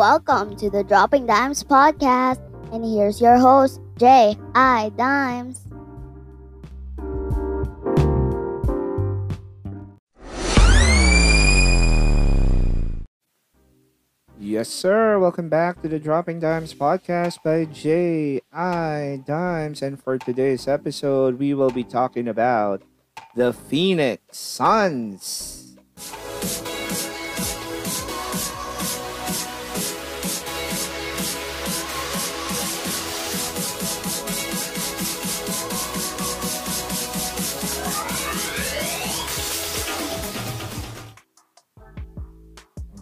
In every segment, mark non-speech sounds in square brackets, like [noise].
Welcome to the Dropping Dimes podcast, and here's your host, J. I. Dimes. Yes, sir. Welcome back to the Dropping Dimes podcast by J. I. Dimes. And for today's episode, we will be talking about the Phoenix Suns.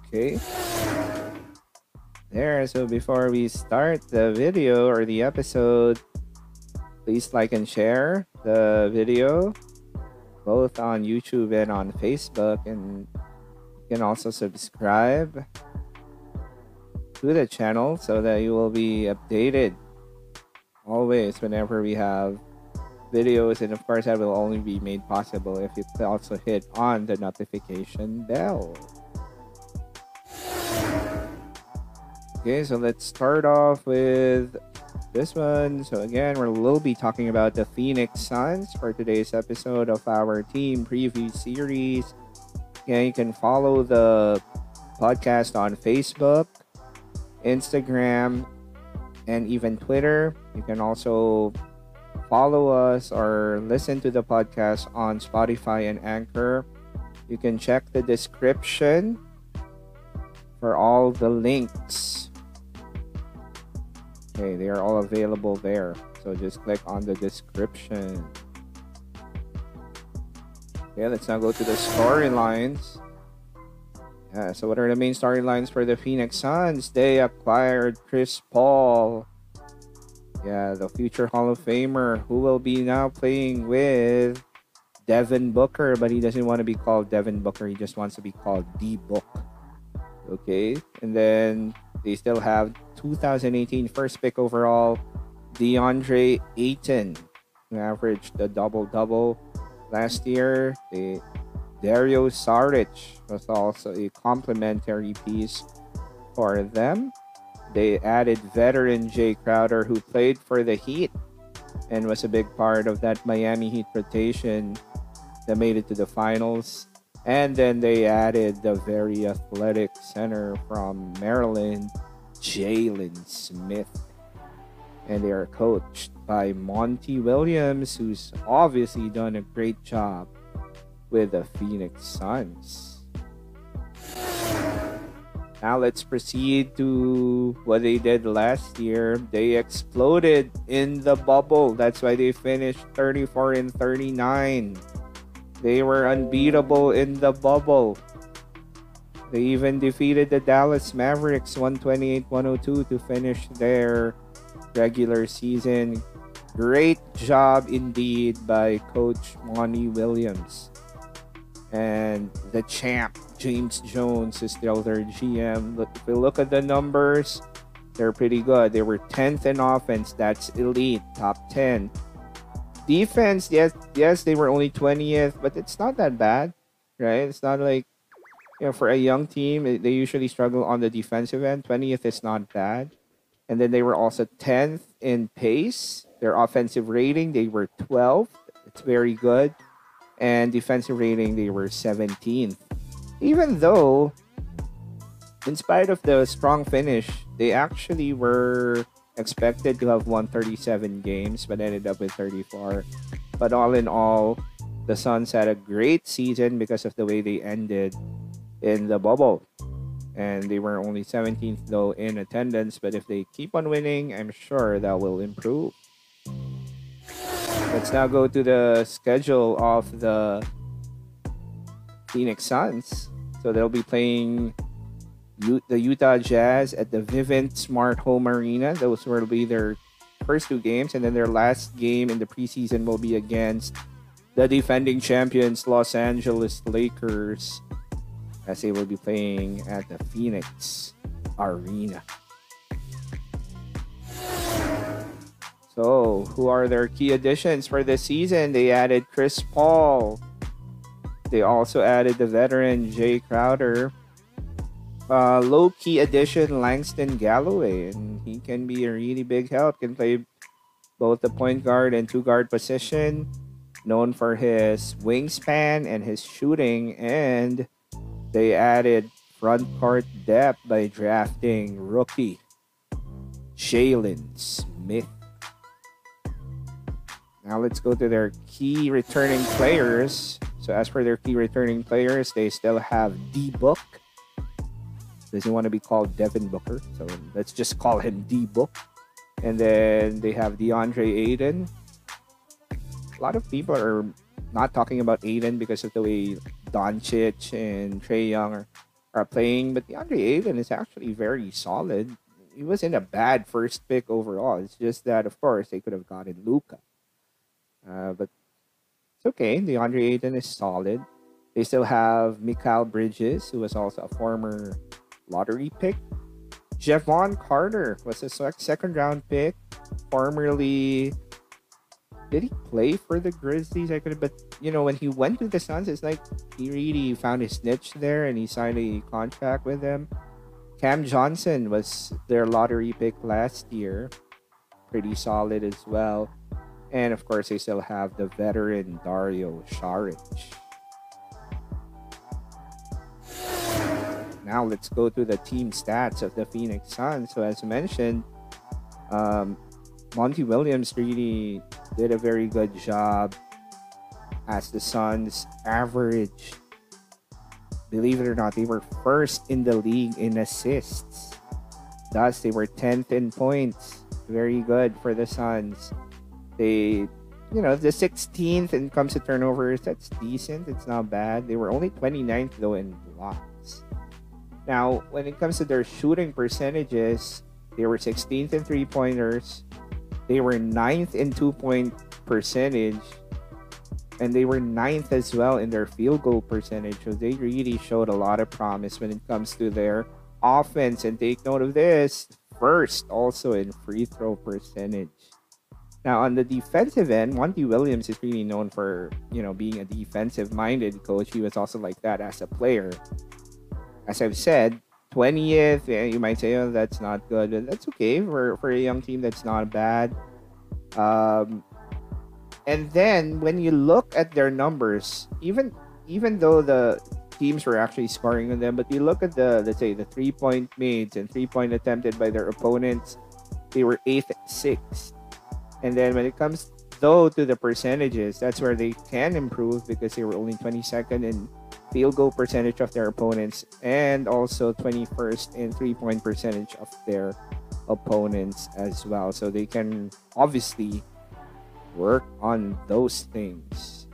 Okay. There, so before we start the video or the episode, please like and share the video both on YouTube and on Facebook. And you can also subscribe to the channel so that you will be updated always whenever we have videos. And of course, that will only be made possible if you also hit on the notification bell. Okay, so let's start off with this one. So again, we will be talking about the Phoenix Suns for today's episode of our team preview series. Yeah, you can follow the podcast on Facebook, Instagram, and even Twitter. You can also follow us or listen to the podcast on Spotify and Anchor. You can check the description for all the links Okay, they are all available there. So just click on the description. Okay, let's now go to the storylines. Yeah, so what are the main storylines for the Phoenix Suns? They acquired Chris Paul. Yeah, the future Hall of Famer who will be now playing with Devin Booker, but he doesn't want to be called Devin Booker. He just wants to be called D Book. Okay, and then they still have 2018 first pick overall, DeAndre Ayton, who averaged a double double last year. The Dario Saric was also a complimentary piece for them. They added veteran Jae Crowder, who played for the Heat and was a big part of that Miami Heat rotation that made it to the finals. And then they added the very athletic center from Maryland, Jalen Smith. And they are coached by Monty Williams, who's obviously done a great job with the Phoenix Suns. Now let's proceed to what they did last year. They exploded in the bubble. That's why they finished 34 and 39. They were unbeatable in the bubble. They even defeated the Dallas Mavericks 128-102 to finish their regular season. Great job indeed by coach Monty Williams. And the champ James Jones is still their GM. Look, if we look at the numbers, they're pretty good. They were 10th in offense. That's elite, top 10 defense, yes, yes, they were only 20th, but it's not that bad, right? It's not like, you know, for a young team, they usually struggle on the defensive end. 20th is not bad. And then they were also 10th in pace. Their offensive rating, they were 12th. It's very good. And defensive rating, they were 17th. Even though, in spite of the strong finish, they actually were expected to have won 37 games, but ended up with 34. But all in all, the Suns had a great season because of the way they ended in the bubble. And they were only 17th though in attendance, but if they keep on winning, I'm sure that will improve. Let's now go to the schedule of the Phoenix Suns. So they'll be playing U- the Utah Jazz at the Vivint Smart Home Arena. Those will be their first two games, and then their last game in the preseason will be against the defending champions Los Angeles Lakers, as they will be playing at the Phoenix Arena. So, who are their key additions for this season? They added Chris Paul. They also added the veteran Jae Crowder uh, low key addition Langston Galloway, and he can be a really big help. Can play both the point guard and two guard position. Known for his wingspan and his shooting, and they added front court depth by drafting rookie Jalen Smith. Now let's go to their key returning players. So as for their key returning players, they still have D Book. Doesn't want to be called Devin Booker, so let's just call him D Book. And then they have DeAndre Ayton. A lot of people are not talking about Ayton because of the way Doncic and Trae Young are, are playing, but DeAndre Ayton is actually very solid. He wasn't a bad first pick overall. It's just that, of course, they could have gotten Luka. Uh, but it's okay. DeAndre Ayton is solid. They still have Mikal Bridges, who was also a former lottery pick. Jevon Carter was a second round pick, formerly. Did he play for the Grizzlies? I could, but you know, when he went to the Suns, it's like he really found his niche there, and he signed a contract with them. Cam Johnson was their lottery pick last year, pretty solid as well. And of course, they still have the veteran Dario Saric. Now let's go to the team stats of the Phoenix Suns. So as mentioned, um, Monty Williams really did a very good job as the Suns average. Believe it or not, they were first in the league in assists. Thus, they were 10th in points. Very good for the Suns. They, you know, the 16th and comes to turnovers. That's decent. It's not bad. They were only 29th though in blocks. Now, when it comes to their shooting percentages, they were 16th in three pointers. They were ninth in two point percentage. And they were ninth as well in their field goal percentage. So they really showed a lot of promise when it comes to their offense. And take note of this first also in free throw percentage. Now on the defensive end, Monty Williams is really known for you know being a defensive minded coach. He was also like that as a player. As I've said, 20th, yeah, you might say, oh, that's not good. That's okay for, for a young team. That's not bad. Um, and then when you look at their numbers, even even though the teams were actually scoring on them, but you look at the let's say the three point made and three point attempted by their opponents, they were eighth, sixth. And then when it comes though to the percentages, that's where they can improve because they were only 22nd in field goal percentage of their opponents and also 21st in three point percentage of their opponents as well. So they can obviously work on those things.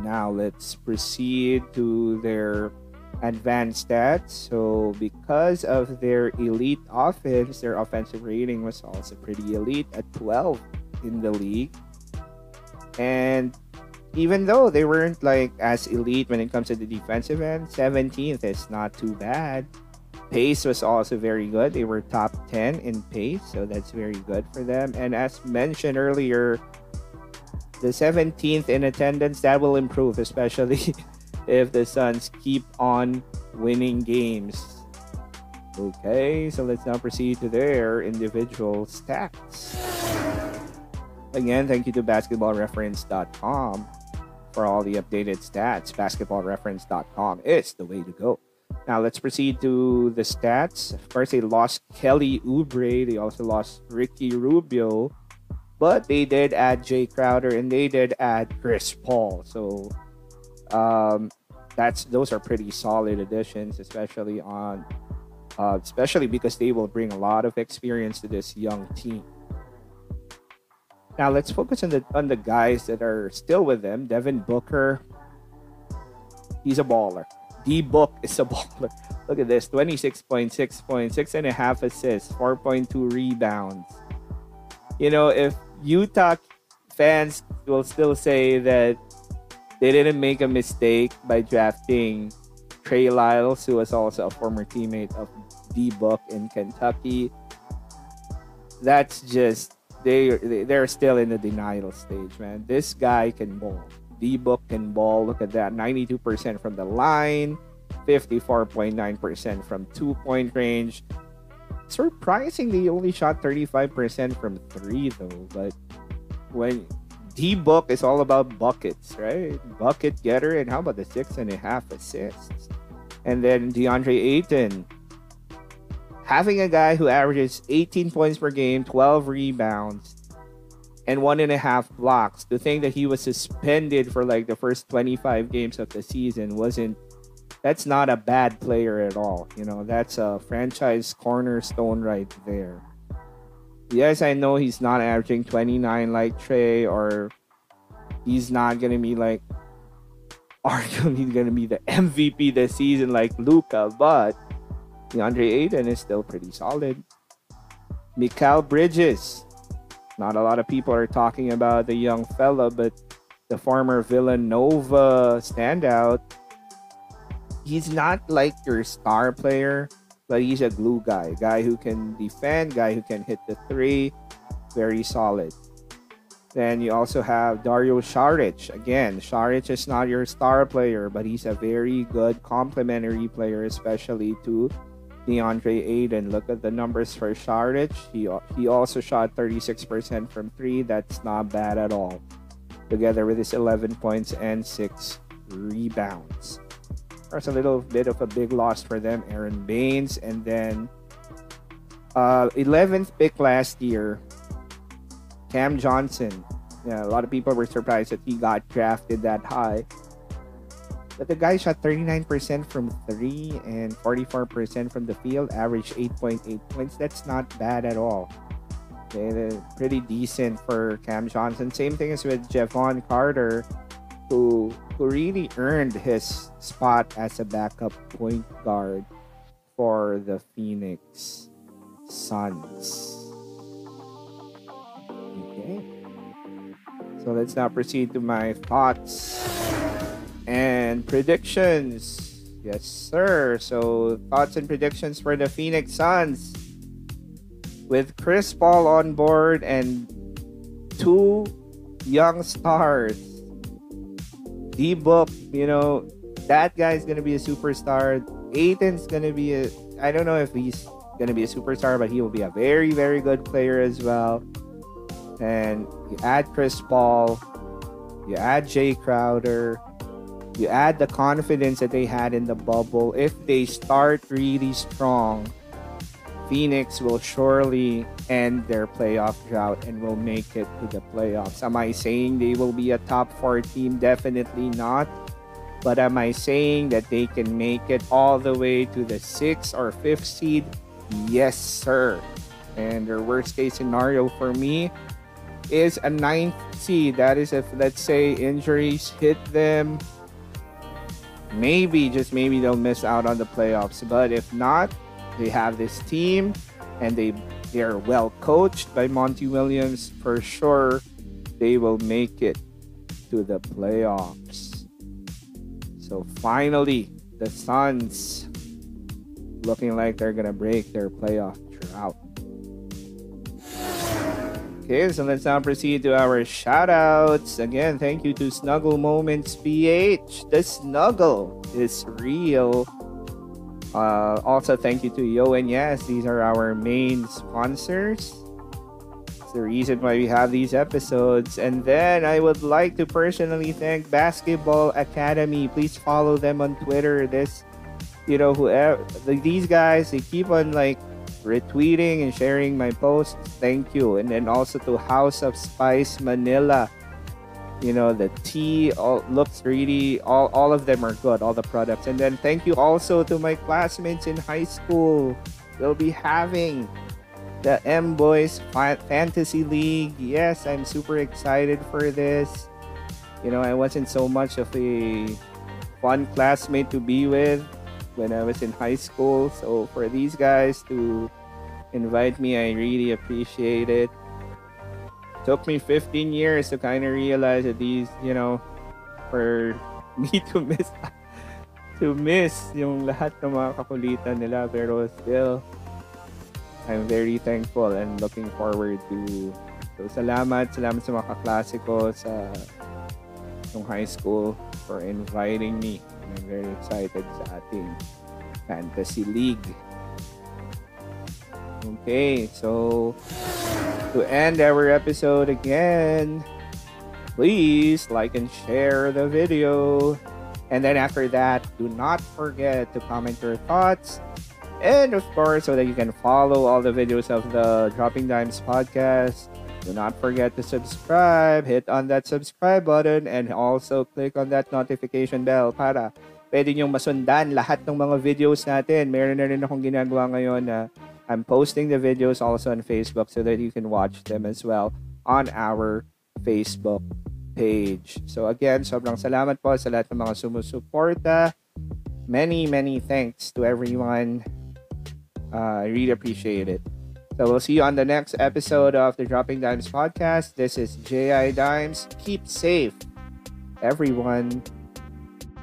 Now let's proceed to their advanced stats. So, because of their elite offense, their offensive rating was also pretty elite at 12 in the league. And even though they weren't like as elite when it comes to the defensive end, 17th is not too bad. Pace was also very good. They were top 10 in pace, so that's very good for them. And as mentioned earlier, the 17th in attendance that will improve, especially [laughs] if the Suns keep on winning games. Okay, so let's now proceed to their individual stats. Again, thank you to basketballreference.com for all the updated stats. Basketballreference.com is the way to go. Now let's proceed to the stats. First, they lost Kelly Oubre. They also lost Ricky Rubio. But they did add Jae Crowder and they did add Chris Paul. So um, that's those are pretty solid additions, especially on uh, especially because they will bring a lot of experience to this young team. Now let's focus on the on the guys that are still with them. Devin Booker, he's a baller. D Book is a [laughs] baller. Look at this: 26.6 points, six and a half assists, 4.2 rebounds. You know, if Utah fans will still say that they didn't make a mistake by drafting Trey Lyles, who was also a former teammate of D Book in Kentucky. That's just they they're still in the denial stage, man. This guy can ball. D Book can ball. Look at that, 92% from the line, 54.9% from two point range. Surprisingly, only shot 35% from three, though. But when D book is all about buckets, right? Bucket getter, and how about the six and a half assists? And then DeAndre Ayton, having a guy who averages 18 points per game, 12 rebounds, and one and a half blocks. To think that he was suspended for like the first 25 games of the season wasn't that's not a bad player at all. You know, that's a franchise cornerstone right there. Yes, I know he's not averaging 29 like Trae, or he's not gonna be like [laughs] arguably gonna be the MVP this season like Luka, but DeAndre Ayton is still pretty solid. Mikal Bridges. Not a lot of people are talking about the young fella, but the former Villanova standout he's not like your star player, but he's a glue guy, guy who can defend, guy who can hit the three, very solid. Then you also have Dario Saric. Again, Saric is not your star player, but he's a very good complementary player, especially to DeAndre Ayton. Look at the numbers for Saric. He, he also shot 36% from three. That's not bad at all. Together with his 11 points and six rebounds. That's a little bit of a big loss for them. Aron Baynes. and then uh, 11th pick last year, Cam Johnson. Yeah, a lot of people were surprised that he got drafted that high. But the guy shot 39% from three and 44% from the field, average 8.8 points. That's not bad at all. Okay, pretty decent for Cam Johnson. Same thing as with Jevon Carter who who really earned his spot as a backup point guard for the Phoenix Suns. Okay. So let's now proceed to my thoughts and predictions. Yes, sir. So thoughts and predictions for the Phoenix Suns with Chris Paul on board and two young stars D Book, you know, that guy's gonna be a superstar. Ayton's gonna be a I don't know if he's gonna be a superstar, but he will be a very, very good player as well. And you add Chris Paul, you add Jae Crowder, you add the confidence that they had in the bubble. If they start really strong, Phoenix will surely end their playoff drought and will make it to the playoffs. Am I saying they will be a top four team? Definitely not. But am I saying that they can make it all the way to the sixth or fifth seed? Yes, sir. And their worst case scenario for me is a ninth seed. That is if, let's say, injuries hit them. Maybe, just maybe, they'll miss out on the playoffs. But if not, they have this team and they they're well coached by Monty Williams. For sure, they will make it to the playoffs. So finally, the Suns looking like they're gonna break their playoff Okay, so let's now proceed to our shout outs. Again, thank you to Snuggle Moments PH. The snuggle is real. Uh, also, thank you to Yo and Yes. These are our main sponsors. It's the reason why we have these episodes. And then I would like to personally thank Basketball Academy. Please follow them on Twitter. This, you know, whoever these guys, they keep on like retweeting and sharing my posts. Thank you. And then also to House of Spice Manila. You know the tea all looks really all, all of them are good all the products. And then thank you also to my classmates in high school. We'll be having the m boys fantasy league. Yes i'm super excited for this. You know i wasn't so much of a fun classmate to be with when i was in high school so for these guys to invite me i really appreciate it took me 15 years to kind of realize that these, you know, for [laughs] me to miss to miss yung lahat ng mga kakulitan nila pero still I'm very thankful and looking forward to so salamat salamat sa mga kaklase ko sa nung high school for inviting me. I'm very excited sa ating fantasy league. Okay, so to end our episode again, please like and share the video. And then after that, do not forget to comment your thoughts. And of course, so that you can follow all the videos of the Dropping Dimes podcast. Do not forget to subscribe. Hit on that subscribe button and also click on that notification bell para pwede nyo masundan lahat ng mga videos natin. Meron na rin akong ginagawa ngayon na I'm posting the videos also on Facebook so that you can watch them as well on our Facebook page. So again, sobrang salamat po sa lahat ng mga sumusuporta. Many, many thanks to everyone. Uh, I really appreciate it. So we'll see you on the next episode of the Dropping Dimes podcast. This is J.I. Dimes. Keep safe, everyone.